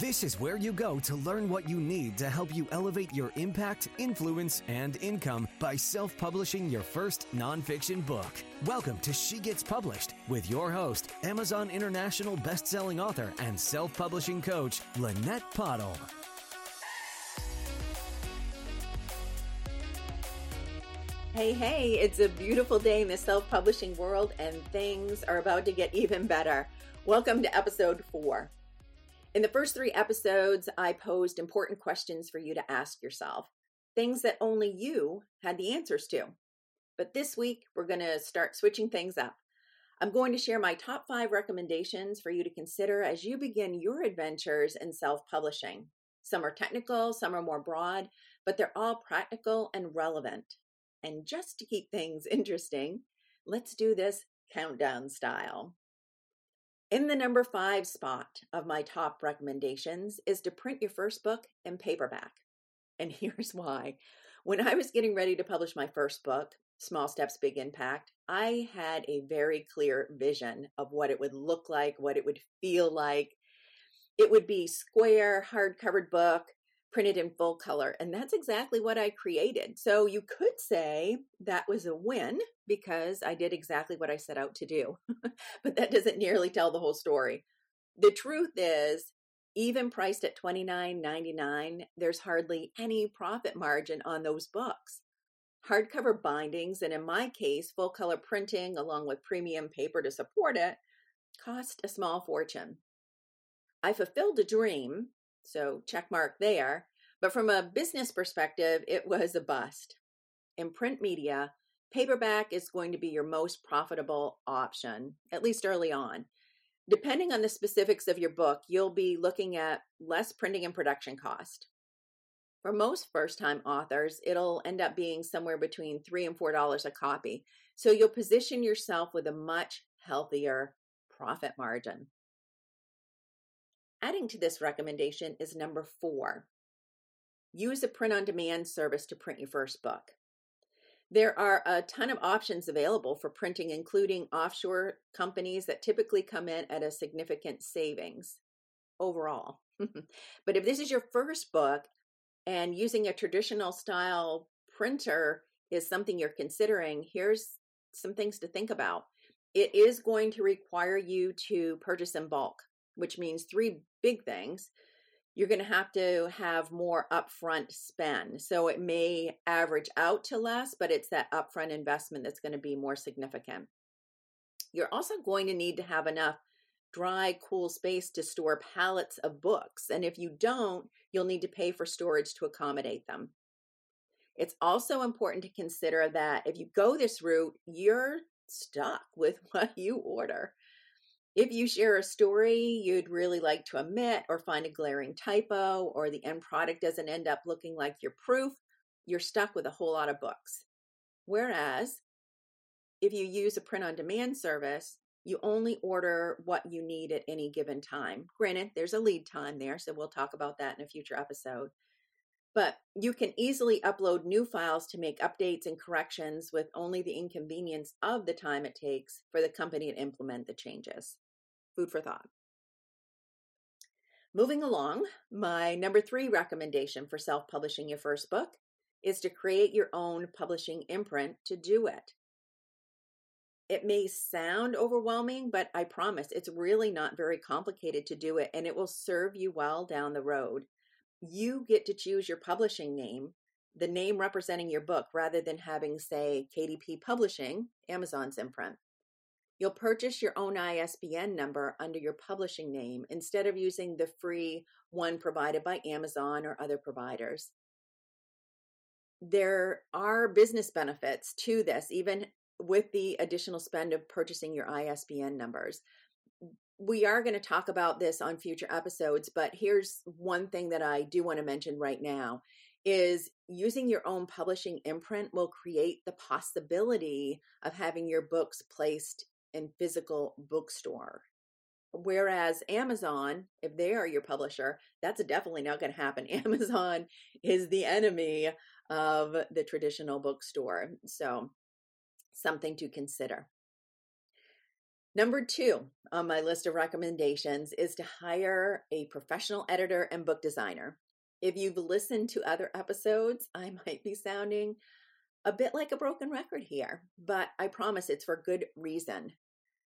This is where you go to learn what you need to help you elevate your impact, influence, and income by self publishing your first nonfiction book. Welcome to She Gets Published with your host, Amazon International best-selling author and self publishing coach, Lynette Pottle. Hey, hey, it's a beautiful day in the self publishing world, and things are about to get even better. Welcome to episode four. In the first three episodes, I posed important questions for you to ask yourself, things that only you had the answers to. But this week, we're going to start switching things up. I'm going to share my top five recommendations for you to consider as you begin your adventures in self publishing. Some are technical, some are more broad, but they're all practical and relevant. And just to keep things interesting, let's do this countdown style. In the number five spot of my top recommendations is to print your first book in paperback. And here's why. When I was getting ready to publish my first book, Small Steps, Big Impact, I had a very clear vision of what it would look like, what it would feel like. It would be square, hard-covered book printed in full color. And that's exactly what I created. So you could say that was a win because I did exactly what I set out to do. but that doesn't nearly tell the whole story. The truth is, even priced at $29.99, there's hardly any profit margin on those books. Hardcover bindings, and in my case, full color printing along with premium paper to support it, cost a small fortune. I fulfilled a dream so check mark there. But from a business perspective, it was a bust. In print media, paperback is going to be your most profitable option, at least early on. Depending on the specifics of your book, you'll be looking at less printing and production cost. For most first time authors, it'll end up being somewhere between 3 and $4 a copy. So you'll position yourself with a much healthier profit margin. Adding to this recommendation is number four use a print on demand service to print your first book. There are a ton of options available for printing, including offshore companies that typically come in at a significant savings overall. but if this is your first book and using a traditional style printer is something you're considering, here's some things to think about. It is going to require you to purchase in bulk which means three big things, you're going to have to have more upfront spend. So it may average out to less, but it's that upfront investment that's going to be more significant. You're also going to need to have enough dry, cool space to store pallets of books. And if you don't, you'll need to pay for storage to accommodate them. It's also important to consider that if you go this route, you're stuck with what you order. If you share a story you'd really like to omit or find a glaring typo or the end product doesn't end up looking like your proof, you're stuck with a whole lot of books. Whereas if you use a print on demand service, you only order what you need at any given time. Granted, there's a lead time there, so we'll talk about that in a future episode. But you can easily upload new files to make updates and corrections with only the inconvenience of the time it takes for the company to implement the changes. Food for thought. Moving along, my number three recommendation for self publishing your first book is to create your own publishing imprint to do it. It may sound overwhelming, but I promise it's really not very complicated to do it and it will serve you well down the road you get to choose your publishing name, the name representing your book, rather than having, say, KDP Publishing, Amazon's imprint. You'll purchase your own ISBN number under your publishing name instead of using the free one provided by Amazon or other providers. There are business benefits to this, even with the additional spend of purchasing your ISBN numbers we are going to talk about this on future episodes, but here's one thing that I do want to mention right now is using your own publishing imprint will create the possibility of having your books placed in physical bookstore. Whereas Amazon, if they are your publisher, that's definitely not going to happen. Amazon is the enemy of the traditional bookstore. So, something to consider. Number two on my list of recommendations is to hire a professional editor and book designer. If you've listened to other episodes, I might be sounding a bit like a broken record here, but I promise it's for good reason.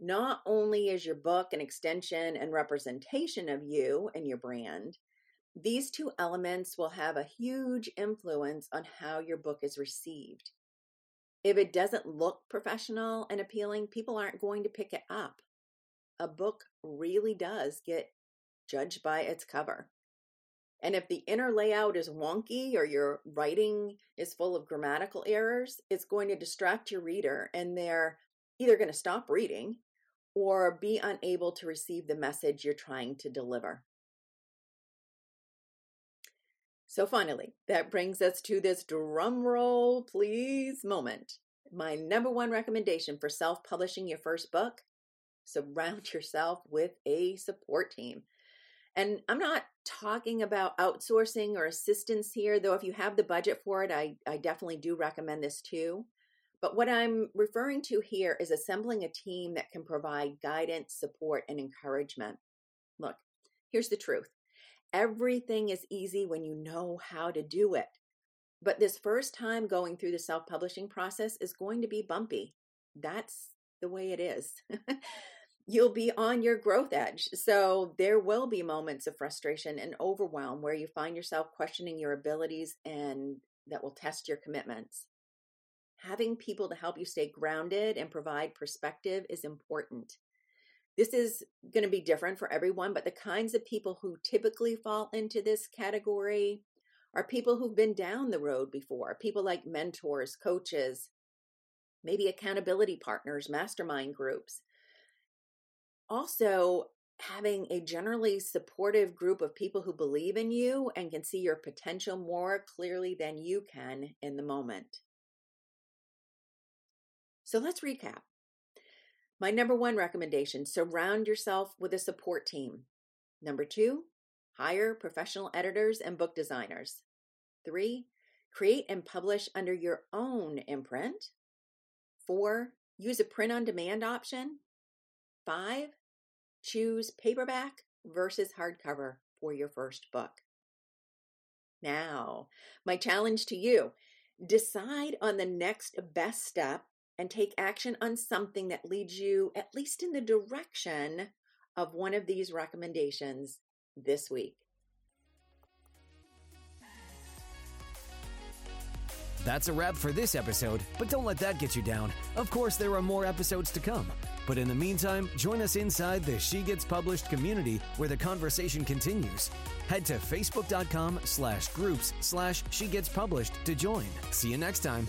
Not only is your book an extension and representation of you and your brand, these two elements will have a huge influence on how your book is received. If it doesn't look professional and appealing, people aren't going to pick it up. A book really does get judged by its cover. And if the inner layout is wonky or your writing is full of grammatical errors, it's going to distract your reader and they're either going to stop reading or be unable to receive the message you're trying to deliver. So, finally, that brings us to this drum roll, please moment. My number one recommendation for self publishing your first book surround yourself with a support team. And I'm not talking about outsourcing or assistance here, though, if you have the budget for it, I, I definitely do recommend this too. But what I'm referring to here is assembling a team that can provide guidance, support, and encouragement. Look, here's the truth Everything is easy when you know how to do it. But this first time going through the self publishing process is going to be bumpy. That's the way it is. You'll be on your growth edge. So there will be moments of frustration and overwhelm where you find yourself questioning your abilities and that will test your commitments. Having people to help you stay grounded and provide perspective is important. This is going to be different for everyone, but the kinds of people who typically fall into this category are people who've been down the road before, people like mentors, coaches, maybe accountability partners, mastermind groups. Also, having a generally supportive group of people who believe in you and can see your potential more clearly than you can in the moment. So let's recap. My number one recommendation surround yourself with a support team. Number two, hire professional editors and book designers. Three, create and publish under your own imprint. Four, use a print on demand option. Five, choose paperback versus hardcover for your first book. Now, my challenge to you decide on the next best step and take action on something that leads you at least in the direction of one of these recommendations this week. That's a wrap for this episode, but don't let that get you down. Of course, there are more episodes to come. But in the meantime, join us inside the She Gets Published community where the conversation continues. Head to facebook.com slash groups slash She Gets Published to join. See you next time.